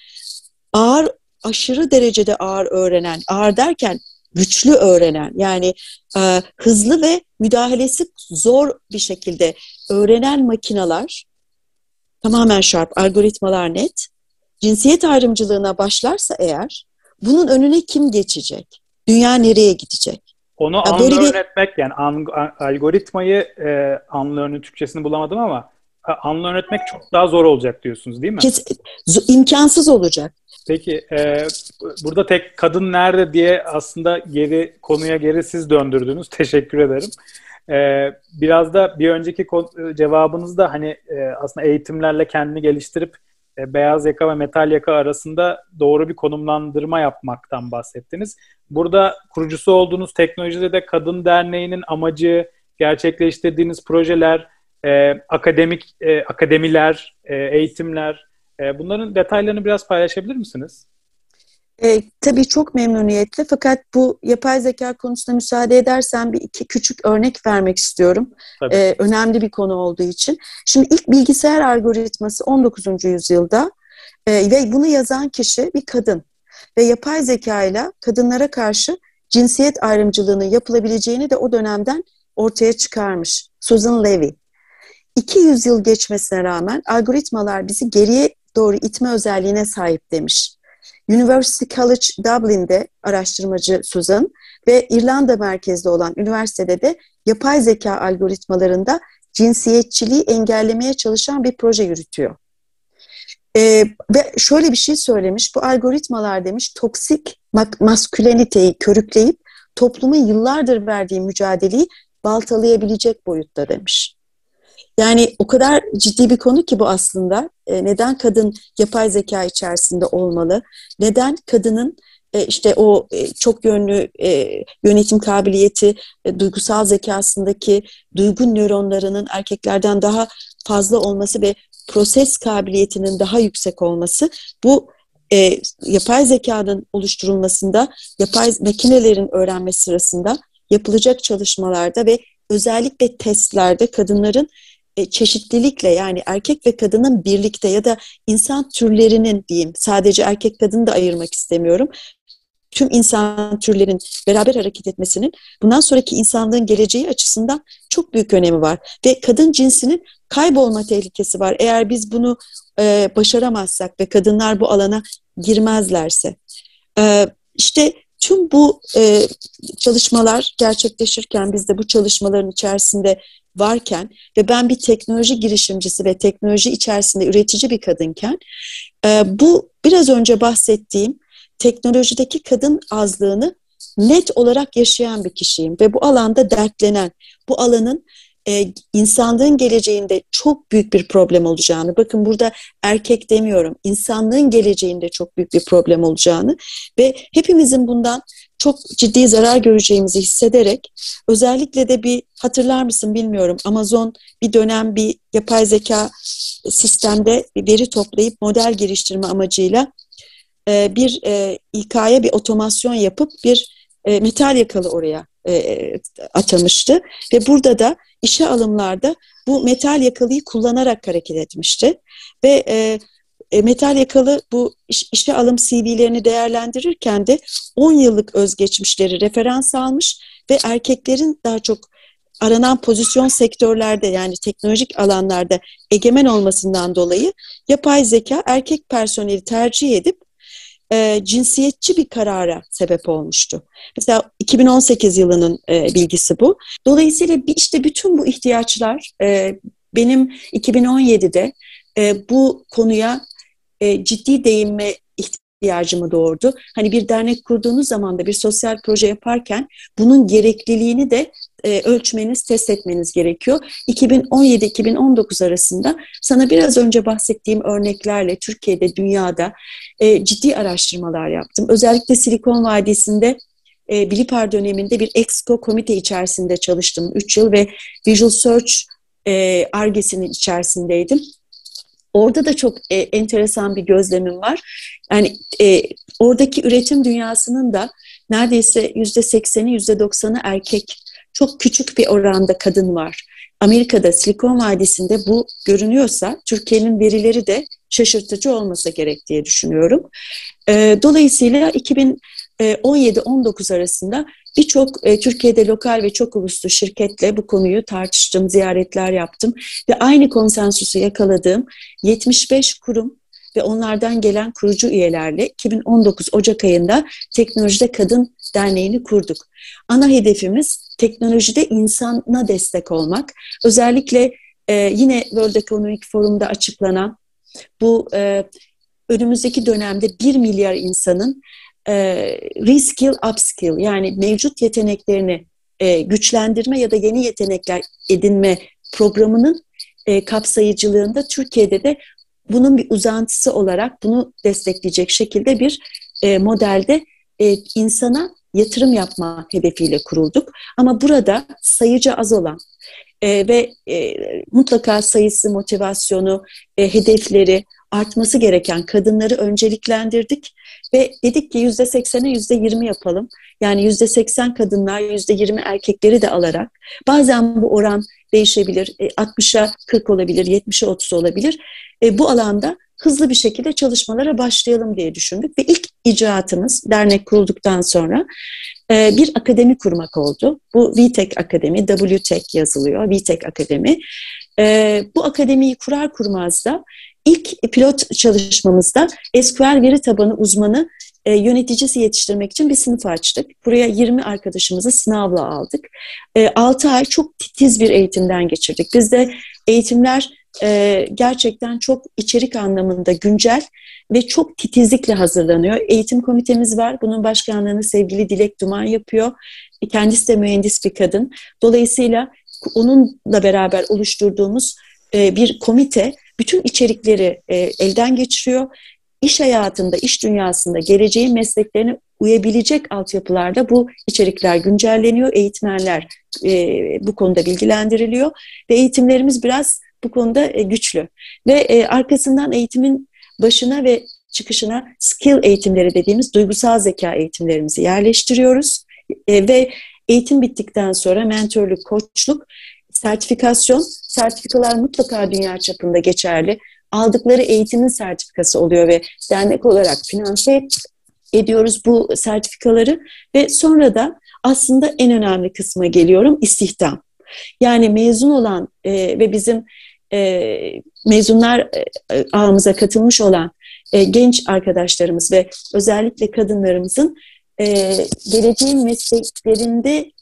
Speaker 3: ağır, aşırı derecede ağır öğrenen, ağır derken güçlü öğrenen yani e, hızlı ve müdahalesi zor bir şekilde öğrenen makinalar tamamen şarp, algoritmalar net. Cinsiyet ayrımcılığına başlarsa eğer bunun önüne kim geçecek? Dünya nereye gidecek?
Speaker 2: Onu ya unlearn bir... etmek yani an, algoritmayı e, unlearn'ın Türkçesini bulamadım ama unlearn etmek çok daha zor olacak diyorsunuz değil mi? Kes,
Speaker 3: imkansız olacak.
Speaker 2: Peki e, burada tek kadın nerede diye aslında geri konuya geri siz döndürdünüz. Teşekkür ederim. E, biraz da bir önceki cevabınızda hani e, aslında eğitimlerle kendini geliştirip e, beyaz yaka ve metal yaka arasında doğru bir konumlandırma yapmaktan bahsettiniz. Burada kurucusu olduğunuz teknolojide de Kadın Derneği'nin amacı, gerçekleştirdiğiniz projeler e, akademik e, akademiler, e, eğitimler e, bunların detaylarını biraz paylaşabilir misiniz?
Speaker 3: E, tabii çok memnuniyetle fakat bu yapay zeka konusunda müsaade edersen bir iki küçük örnek vermek istiyorum. E, önemli bir konu olduğu için. Şimdi ilk bilgisayar algoritması 19. yüzyılda e, ve bunu yazan kişi bir kadın ve yapay zeka ile kadınlara karşı cinsiyet ayrımcılığının yapılabileceğini de o dönemden ortaya çıkarmış. Susan Levy. 200 yıl geçmesine rağmen algoritmalar bizi geriye doğru itme özelliğine sahip demiş. University College Dublin'de araştırmacı Susan ve İrlanda merkezli olan üniversitede de yapay zeka algoritmalarında cinsiyetçiliği engellemeye çalışan bir proje yürütüyor. Ee, ve şöyle bir şey söylemiş, bu algoritmalar demiş toksik masküleniteyi körükleyip toplumun yıllardır verdiği mücadeleyi baltalayabilecek boyutta demiş. Yani o kadar ciddi bir konu ki bu aslında. E, neden kadın yapay zeka içerisinde olmalı? Neden kadının e, işte o e, çok yönlü yönetim kabiliyeti, duygusal zekasındaki duygu nöronlarının erkeklerden daha fazla olması ve proses kabiliyetinin daha yüksek olması bu e, yapay zekanın oluşturulmasında, yapay makinelerin öğrenme sırasında yapılacak çalışmalarda ve özellikle testlerde kadınların e, çeşitlilikle yani erkek ve kadının birlikte ya da insan türlerinin diyeyim sadece erkek kadını da ayırmak istemiyorum. Tüm insan türlerin beraber hareket etmesinin bundan sonraki insanlığın geleceği açısından çok büyük önemi var. Ve kadın cinsinin kaybolma tehlikesi var. Eğer biz bunu e, başaramazsak ve kadınlar bu alana girmezlerse. E, işte tüm bu e, çalışmalar gerçekleşirken biz de bu çalışmaların içerisinde varken ve ben bir teknoloji girişimcisi ve teknoloji içerisinde üretici bir kadınken e, bu biraz önce bahsettiğim teknolojideki kadın azlığını net olarak yaşayan bir kişiyim ve bu alanda dertlenen, bu alanın e, insanlığın geleceğinde çok büyük bir problem olacağını, bakın burada erkek demiyorum, insanlığın geleceğinde çok büyük bir problem olacağını ve hepimizin bundan çok ciddi zarar göreceğimizi hissederek özellikle de bir hatırlar mısın bilmiyorum Amazon bir dönem bir yapay zeka sistemde bir veri toplayıp model geliştirme amacıyla e, bir e, İK'ya bir otomasyon yapıp bir e, metal yakalı oraya atamıştı. Ve burada da işe alımlarda bu metal yakalıyı kullanarak hareket etmişti. Ve e, metal yakalı bu iş, işe alım CV'lerini değerlendirirken de 10 yıllık özgeçmişleri referans almış ve erkeklerin daha çok aranan pozisyon sektörlerde yani teknolojik alanlarda egemen olmasından dolayı yapay zeka erkek personeli tercih edip e, cinsiyetçi bir karara sebep olmuştu. Mesela 2018 yılının e, bilgisi bu. Dolayısıyla işte bütün bu ihtiyaçlar e, benim 2017'de e, bu konuya e, ciddi değinme ihtiyacımı doğurdu. Hani bir dernek kurduğunuz zaman da bir sosyal proje yaparken bunun gerekliliğini de e, ölçmeniz, test etmeniz gerekiyor. 2017-2019 arasında sana biraz önce bahsettiğim örneklerle Türkiye'de, dünyada e, ciddi araştırmalar yaptım. Özellikle Silikon Vadisi'nde e, Bilipar döneminde bir Exco komite içerisinde çalıştım 3 yıl ve Visual Search argesinin e, içerisindeydim. Orada da çok e, enteresan bir gözlemim var. Yani e, oradaki üretim dünyasının da neredeyse yüzde sekseni, yüzde doksanı erkek. Çok küçük bir oranda kadın var. Amerika'da Silikon Vadisi'nde bu görünüyorsa Türkiye'nin verileri de şaşırtıcı olmasa gerek diye düşünüyorum. E, dolayısıyla 2017-19 arasında Birçok e, Türkiye'de lokal ve çok uluslu şirketle bu konuyu tartıştım, ziyaretler yaptım ve aynı konsensusu yakaladığım 75 kurum ve onlardan gelen kurucu üyelerle 2019 Ocak ayında Teknolojide Kadın Derneği'ni kurduk. Ana hedefimiz teknolojide insana destek olmak. Özellikle e, yine World Economic Forum'da açıklanan bu e, önümüzdeki dönemde 1 milyar insanın e, reskill, upskill yani mevcut yeteneklerini e, güçlendirme ya da yeni yetenekler edinme programının e, kapsayıcılığında Türkiye'de de bunun bir uzantısı olarak bunu destekleyecek şekilde bir e, modelde e, insana yatırım yapma hedefiyle kurulduk. Ama burada sayıca az olan e, ve e, mutlaka sayısı, motivasyonu, e, hedefleri artması gereken kadınları önceliklendirdik ve dedik ki yüzde seksene yüzde yirmi yapalım. Yani yüzde seksen kadınlar, yüzde yirmi erkekleri de alarak bazen bu oran değişebilir. 60'a e, 40 olabilir, 70'e 30 olabilir. E, bu alanda hızlı bir şekilde çalışmalara başlayalım diye düşündük ve ilk icraatımız dernek kurulduktan sonra e, bir akademi kurmak oldu. Bu VTech Akademi, WTech yazılıyor, VTech Akademi. Bu akademiyi kurar kurmaz da ilk pilot çalışmamızda SQL veri tabanı uzmanı e, yöneticisi yetiştirmek için bir sınıf açtık. Buraya 20 arkadaşımızı sınavla aldık. E, 6 ay çok titiz bir eğitimden geçirdik. Bizde eğitimler e, gerçekten çok içerik anlamında güncel ve çok titizlikle hazırlanıyor. Eğitim komitemiz var. Bunun başkanlığını sevgili Dilek Duman yapıyor. Kendisi de mühendis bir kadın. Dolayısıyla onunla beraber oluşturduğumuz e, bir komite bütün içerikleri e, elden geçiriyor. İş hayatında, iş dünyasında geleceğin mesleklerine uyabilecek altyapılarda bu içerikler güncelleniyor. Eğitmenler e, bu konuda bilgilendiriliyor ve eğitimlerimiz biraz bu konuda e, güçlü. Ve arkasından eğitimin başına ve çıkışına skill eğitimleri dediğimiz duygusal zeka eğitimlerimizi yerleştiriyoruz. Ve eğitim bittikten sonra mentorluk, koçluk sertifikasyon, sertifikalar mutlaka dünya çapında geçerli. Aldıkları eğitimin sertifikası oluyor ve dernek olarak finanse ediyoruz bu sertifikaları ve sonra da aslında en önemli kısma geliyorum istihdam. Yani mezun olan e, ve bizim e, mezunlar e, ağımıza katılmış olan e, genç arkadaşlarımız ve özellikle kadınlarımızın e, geleceğin mesleklerinde e,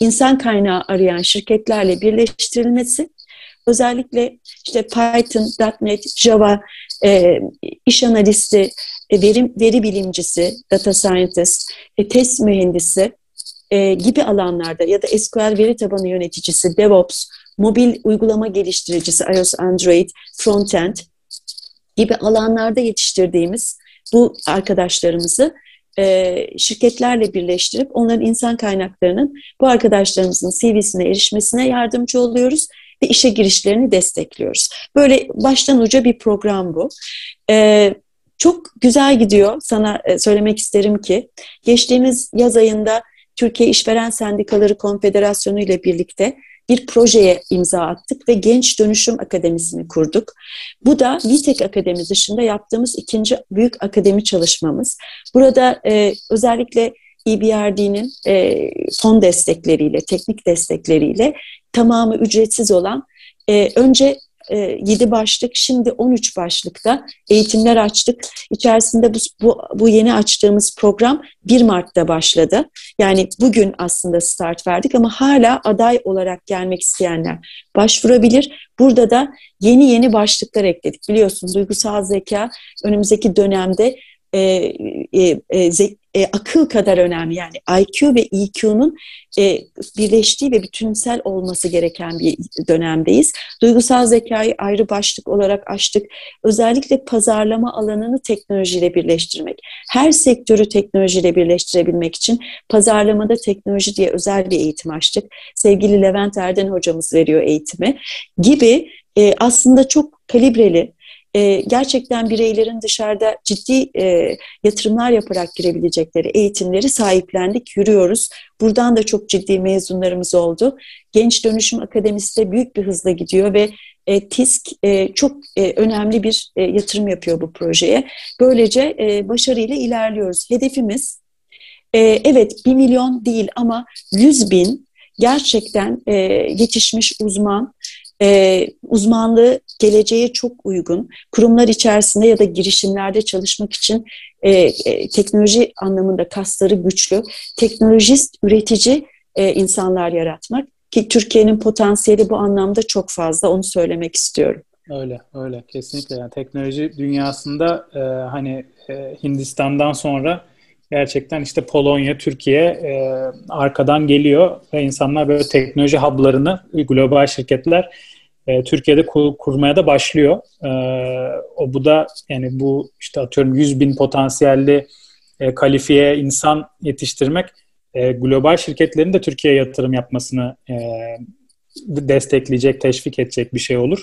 Speaker 3: insan kaynağı arayan şirketlerle birleştirilmesi özellikle işte Python, .NET, Java, e, iş analisti, e, veri, veri bilimcisi, data scientist, e, test mühendisi e, gibi alanlarda ya da SQL veri tabanı yöneticisi, DevOps, mobil uygulama geliştiricisi, iOS, Android, frontend gibi alanlarda yetiştirdiğimiz bu arkadaşlarımızı e, şirketlerle birleştirip onların insan kaynaklarının bu arkadaşlarımızın CV'sine erişmesine yardımcı oluyoruz ve işe girişlerini destekliyoruz. Böyle baştan uca bir program bu. E, çok güzel gidiyor. Sana e, söylemek isterim ki geçtiğimiz yaz ayında Türkiye İşveren Sendikaları Konfederasyonu ile birlikte bir projeye imza attık ve Genç Dönüşüm Akademisi'ni kurduk. Bu da VTEK Akademi dışında yaptığımız ikinci büyük akademi çalışmamız. Burada e, özellikle EBRD'nin e, fon destekleriyle, teknik destekleriyle tamamı ücretsiz olan e, önce e, 7 başlık, şimdi 13 başlıkta eğitimler açtık. İçerisinde bu, bu, bu yeni açtığımız program 1 Mart'ta başladı. Yani bugün aslında start verdik ama hala aday olarak gelmek isteyenler başvurabilir. Burada da yeni yeni başlıklar ekledik. Biliyorsunuz duygusal zeka önümüzdeki dönemde e, e, e, e, akıl kadar önemli. Yani IQ ve EQ'nun e, birleştiği ve bütünsel olması gereken bir dönemdeyiz. Duygusal zekayı ayrı başlık olarak açtık. Özellikle pazarlama alanını teknolojiyle birleştirmek. Her sektörü teknolojiyle birleştirebilmek için pazarlamada teknoloji diye özel bir eğitim açtık. Sevgili Levent Erden hocamız veriyor eğitimi gibi e, aslında çok kalibreli, e, gerçekten bireylerin dışarıda ciddi e, yatırımlar yaparak girebilecekleri eğitimleri sahiplendik, yürüyoruz. Buradan da çok ciddi mezunlarımız oldu. Genç Dönüşüm Akademisi de büyük bir hızla gidiyor ve e, TİSK e, çok e, önemli bir e, yatırım yapıyor bu projeye. Böylece e, başarıyla ilerliyoruz. Hedefimiz e, evet 1 milyon değil ama 100 bin gerçekten e, yetişmiş uzman e, uzmanlığı geleceğe çok uygun. Kurumlar içerisinde ya da girişimlerde çalışmak için e, e, teknoloji anlamında kasları güçlü, teknolojist, üretici e, insanlar yaratmak ki Türkiye'nin potansiyeli bu anlamda çok fazla. Onu söylemek istiyorum.
Speaker 2: Öyle, öyle. Kesinlikle. Yani teknoloji dünyasında e, hani e, Hindistan'dan sonra gerçekten işte Polonya, Türkiye e, arkadan geliyor ve insanlar böyle teknoloji hub'larını global şirketler e, Türkiye'de kur, kurmaya da başlıyor. E, o bu da yani bu işte atıyorum 100 bin potansiyelli e, kalifiye insan yetiştirmek e, global şirketlerin de Türkiye'ye yatırım yapmasını e, destekleyecek, teşvik edecek bir şey olur.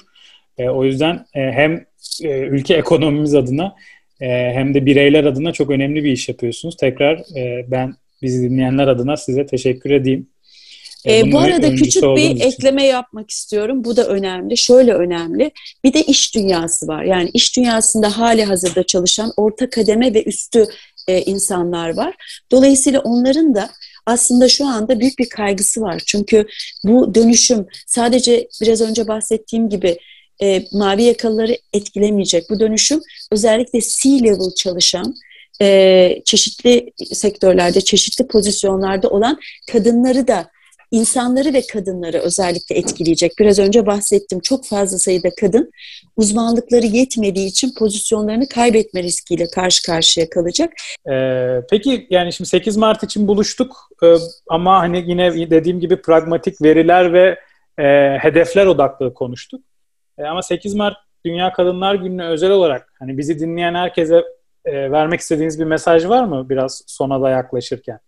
Speaker 2: E, o yüzden e, hem e, ülke ekonomimiz adına e, hem de bireyler adına çok önemli bir iş yapıyorsunuz. Tekrar e, ben bizi dinleyenler adına size teşekkür edeyim.
Speaker 3: E, bu arada küçük bir için. ekleme yapmak istiyorum. Bu da önemli. Şöyle önemli. Bir de iş dünyası var. Yani iş dünyasında hali hazırda çalışan orta kademe ve üstü e, insanlar var. Dolayısıyla onların da aslında şu anda büyük bir kaygısı var. Çünkü bu dönüşüm sadece biraz önce bahsettiğim gibi e, mavi yakalıları etkilemeyecek. Bu dönüşüm özellikle C-level çalışan, e, çeşitli sektörlerde, çeşitli pozisyonlarda olan kadınları da insanları ve kadınları özellikle etkileyecek. Biraz önce bahsettim. Çok fazla sayıda kadın uzmanlıkları yetmediği için pozisyonlarını kaybetme riskiyle karşı karşıya kalacak.
Speaker 2: Ee, peki yani şimdi 8 Mart için buluştuk ee, ama hani yine dediğim gibi pragmatik veriler ve e, hedefler odaklı konuştuk. E, ama 8 Mart Dünya Kadınlar Günü'ne özel olarak hani bizi dinleyen herkese e, vermek istediğiniz bir mesaj var mı biraz sona da yaklaşırken?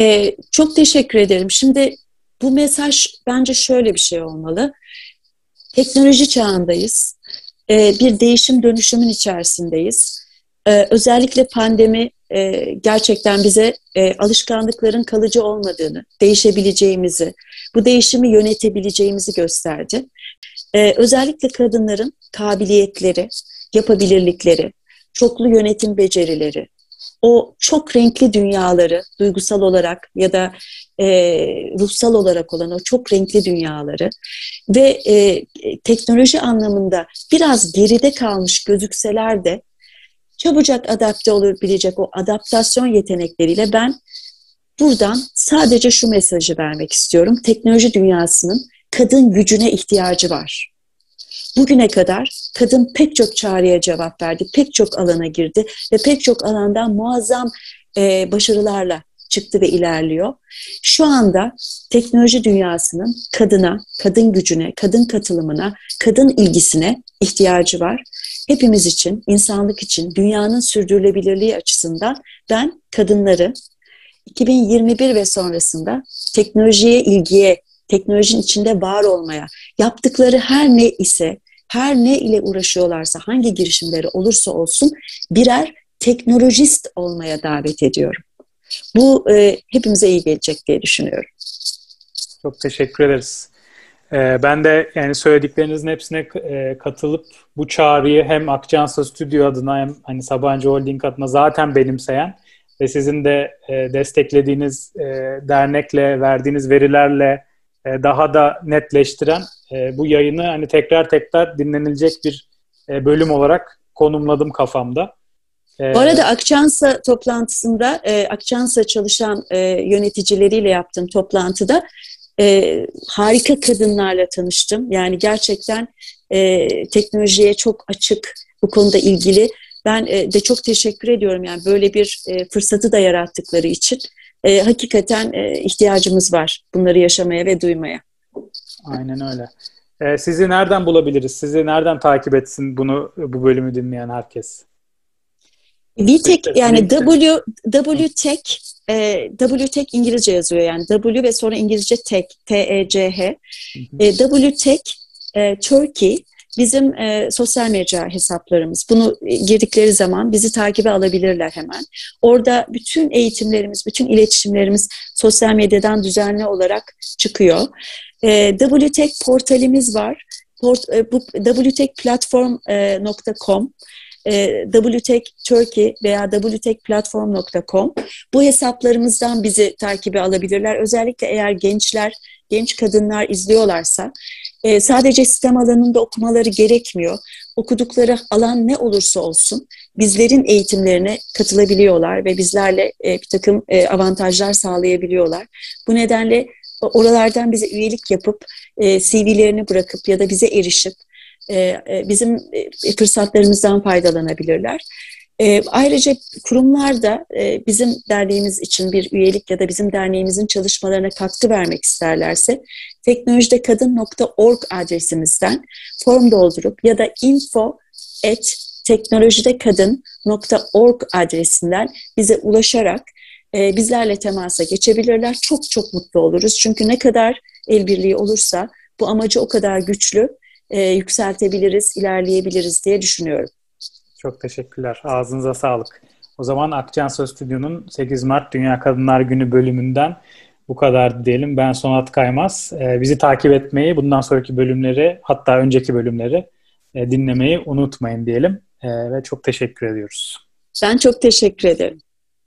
Speaker 3: Ee, çok teşekkür ederim. Şimdi bu mesaj bence şöyle bir şey olmalı. Teknoloji çağındayız. Ee, bir değişim dönüşümün içerisindeyiz. Ee, özellikle pandemi e, gerçekten bize e, alışkanlıkların kalıcı olmadığını, değişebileceğimizi, bu değişimi yönetebileceğimizi gösterdi. Ee, özellikle kadınların kabiliyetleri, yapabilirlikleri, çoklu yönetim becerileri, o çok renkli dünyaları duygusal olarak ya da e, ruhsal olarak olan o çok renkli dünyaları ve e, teknoloji anlamında biraz geride kalmış gözükseler de çabucak adapte olabilecek o adaptasyon yetenekleriyle ben buradan sadece şu mesajı vermek istiyorum. Teknoloji dünyasının kadın gücüne ihtiyacı var. Bugüne kadar kadın pek çok çağrıya cevap verdi, pek çok alana girdi ve pek çok alandan muazzam e, başarılarla çıktı ve ilerliyor. Şu anda teknoloji dünyasının kadına, kadın gücüne, kadın katılımına, kadın ilgisine ihtiyacı var. Hepimiz için, insanlık için, dünyanın sürdürülebilirliği açısından ben kadınları 2021 ve sonrasında teknolojiye ilgiye, teknolojinin içinde var olmaya, yaptıkları her ne ise her ne ile uğraşıyorlarsa, hangi girişimleri olursa olsun birer teknolojist olmaya davet ediyorum. Bu e, hepimize iyi gelecek diye düşünüyorum.
Speaker 2: Çok teşekkür ederiz. Ee, ben de yani söylediklerinizin hepsine e, katılıp bu çağrıyı hem Akçansa Stüdyo adına hem hani Sabancı Holding adına zaten benimseyen ve sizin de e, desteklediğiniz e, dernekle, verdiğiniz verilerle daha da netleştiren e, bu yayını hani tekrar tekrar dinlenilecek bir e, bölüm olarak konumladım kafamda.
Speaker 3: Bu arada Akçansa toplantısında, Akçansa çalışan yöneticileriyle yaptığım toplantıda harika kadınlarla tanıştım. Yani gerçekten teknolojiye çok açık bu konuda ilgili. Ben de çok teşekkür ediyorum yani böyle bir fırsatı da yarattıkları için e, hakikaten e, ihtiyacımız var bunları yaşamaya ve duymaya.
Speaker 2: Aynen öyle. E, sizi nereden bulabiliriz? Sizi nereden takip etsin bunu bu bölümü dinleyen herkes?
Speaker 3: VTech yani W WTech e, WTech İngilizce yazıyor yani W ve sonra İngilizce Tech T E C H. E, WTech e, Turkey bizim e, sosyal medya hesaplarımız. Bunu girdikleri zaman bizi takibe alabilirler hemen. Orada bütün eğitimlerimiz, bütün iletişimlerimiz sosyal medyadan düzenli olarak çıkıyor. E, WTech portalimiz var. Port, e, bu wtechplatform.com e, WTech Turkey veya wtechplatform.com bu hesaplarımızdan bizi takibe alabilirler. Özellikle eğer gençler, genç kadınlar izliyorlarsa e, sadece sistem alanında okumaları gerekmiyor. Okudukları alan ne olursa olsun bizlerin eğitimlerine katılabiliyorlar ve bizlerle e, bir takım e, avantajlar sağlayabiliyorlar. Bu nedenle oralardan bize üyelik yapıp e, CV'lerini bırakıp ya da bize erişip e, e, bizim e, fırsatlarımızdan faydalanabilirler. E, ayrıca kurumlar da e, bizim derneğimiz için bir üyelik ya da bizim derneğimizin çalışmalarına katkı vermek isterlerse teknolojidekadın.org adresimizden form doldurup ya da info at teknolojidekadın.org adresinden bize ulaşarak e, bizlerle temasa geçebilirler. Çok çok mutlu oluruz. Çünkü ne kadar el birliği olursa bu amacı o kadar güçlü e, yükseltebiliriz, ilerleyebiliriz diye düşünüyorum.
Speaker 2: Çok teşekkürler. Ağzınıza sağlık. O zaman Akçansa Stüdyo'nun 8 Mart Dünya Kadınlar Günü bölümünden bu kadar diyelim. Ben Sonat Kaymaz. Ee, bizi takip etmeyi, bundan sonraki bölümleri hatta önceki bölümleri e, dinlemeyi unutmayın diyelim. Ee, ve çok teşekkür ediyoruz.
Speaker 3: Ben çok teşekkür ederim.